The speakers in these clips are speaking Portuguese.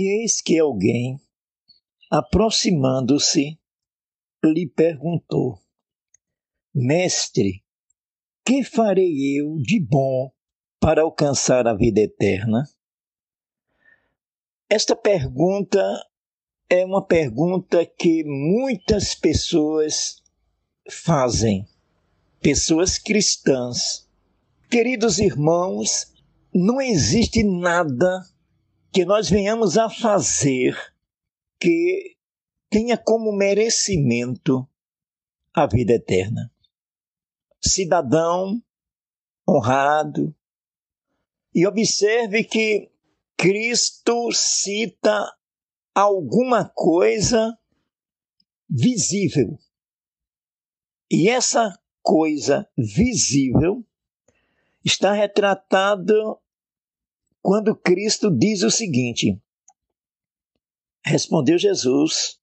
E eis que alguém, aproximando-se, lhe perguntou: Mestre, que farei eu de bom para alcançar a vida eterna? Esta pergunta é uma pergunta que muitas pessoas fazem, pessoas cristãs. Queridos irmãos, não existe nada que nós venhamos a fazer que tenha como merecimento a vida eterna. Cidadão honrado, e observe que Cristo cita alguma coisa visível. E essa coisa visível está retratada quando Cristo diz o seguinte: Respondeu Jesus: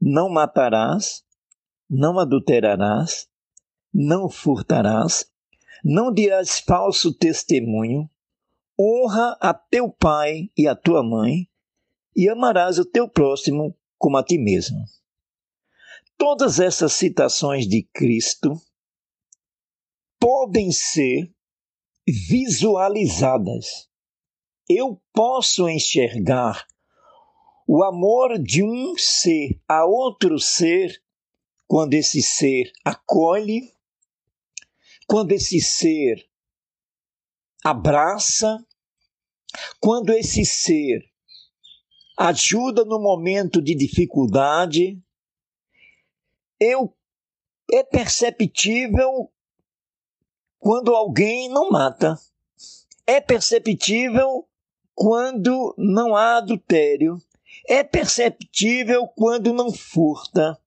Não matarás, não adulterarás, não furtarás, não dirás falso testemunho, honra a teu pai e a tua mãe, e amarás o teu próximo como a ti mesmo. Todas essas citações de Cristo podem ser visualizadas. Eu posso enxergar o amor de um ser a outro ser quando esse ser acolhe, quando esse ser abraça, quando esse ser ajuda no momento de dificuldade, eu é perceptível quando alguém não mata. É perceptível quando não há adultério. É perceptível quando não furta.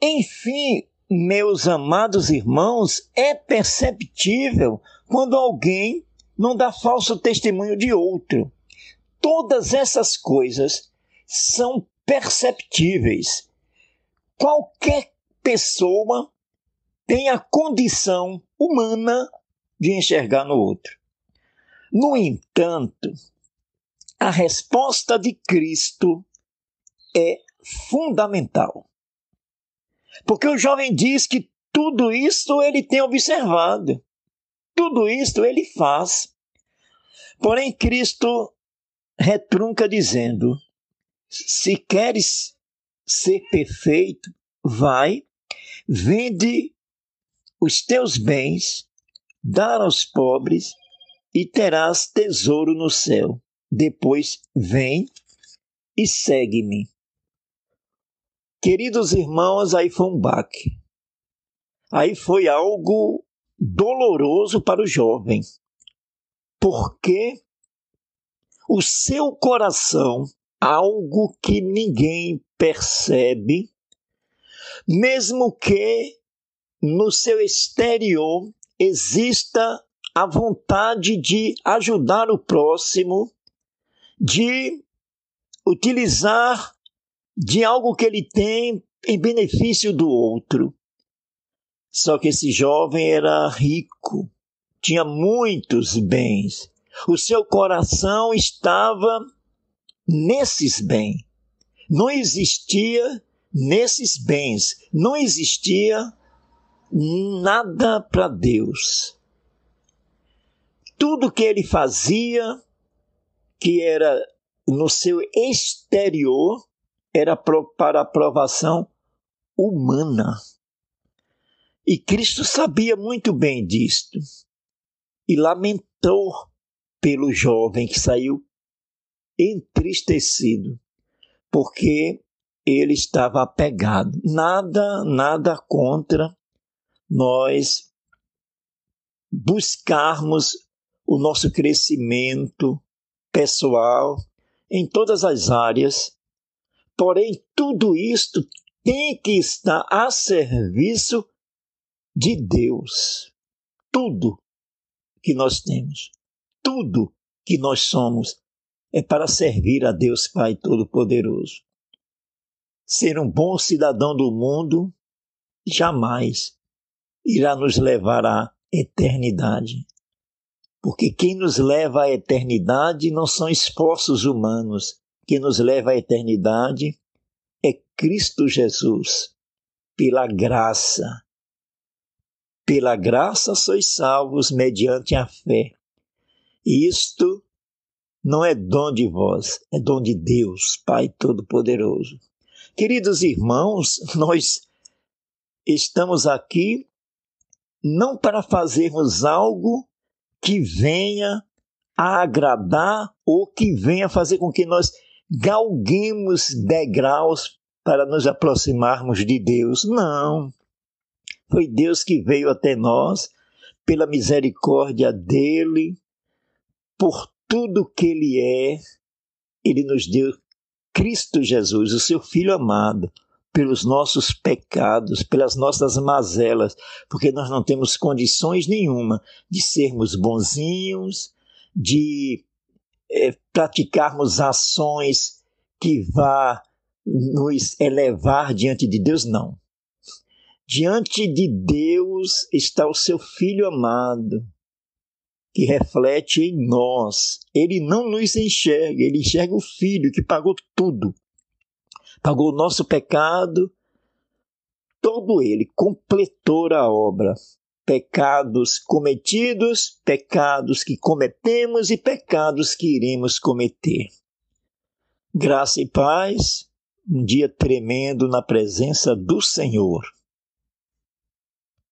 Enfim, meus amados irmãos, é perceptível quando alguém não dá falso testemunho de outro. Todas essas coisas são perceptíveis. Qualquer pessoa tem a condição humana de enxergar no outro. No entanto, a resposta de Cristo é fundamental. Porque o jovem diz que tudo isso ele tem observado. Tudo isto ele faz. Porém, Cristo retrunca dizendo: se queres ser perfeito, vai, vende os teus bens, dá aos pobres e terás tesouro no céu. Depois vem e segue-me. Queridos irmãos, aí foi um baque. Aí foi algo doloroso para o jovem, porque o seu coração, algo que ninguém percebe, mesmo que no seu exterior exista a vontade de ajudar o próximo, de utilizar de algo que ele tem em benefício do outro. Só que esse jovem era rico, tinha muitos bens. O seu coração estava nesses bens. Não existia nesses bens, não existia nada para Deus. Tudo que ele fazia, que era no seu exterior, era para aprovação humana. E Cristo sabia muito bem disto e lamentou pelo jovem que saiu entristecido, porque ele estava apegado. Nada, nada contra nós buscarmos o nosso crescimento pessoal em todas as áreas. Porém, tudo isto tem que estar a serviço de Deus. Tudo que nós temos, tudo que nós somos, é para servir a Deus Pai Todo-Poderoso. Ser um bom cidadão do mundo jamais irá nos levar à eternidade. Porque quem nos leva à eternidade não são esforços humanos. Quem nos leva à eternidade é Cristo Jesus, pela graça. Pela graça sois salvos mediante a fé. Isto não é dom de vós, é dom de Deus, Pai Todo-Poderoso. Queridos irmãos, nós estamos aqui não para fazermos algo que venha a agradar ou que venha fazer com que nós galguemos degraus para nos aproximarmos de Deus. Não. Foi Deus que veio até nós, pela misericórdia dele, por tudo que ele é, ele nos deu Cristo Jesus, o seu Filho amado, pelos nossos pecados, pelas nossas mazelas, porque nós não temos condições nenhuma de sermos bonzinhos, de é, praticarmos ações que vá nos elevar diante de Deus, não. Diante de Deus está o seu Filho amado, que reflete em nós. Ele não nos enxerga, ele enxerga o Filho que pagou tudo. Pagou o nosso pecado, todo ele, completou a obra. Pecados cometidos, pecados que cometemos e pecados que iremos cometer. Graça e paz, um dia tremendo na presença do Senhor.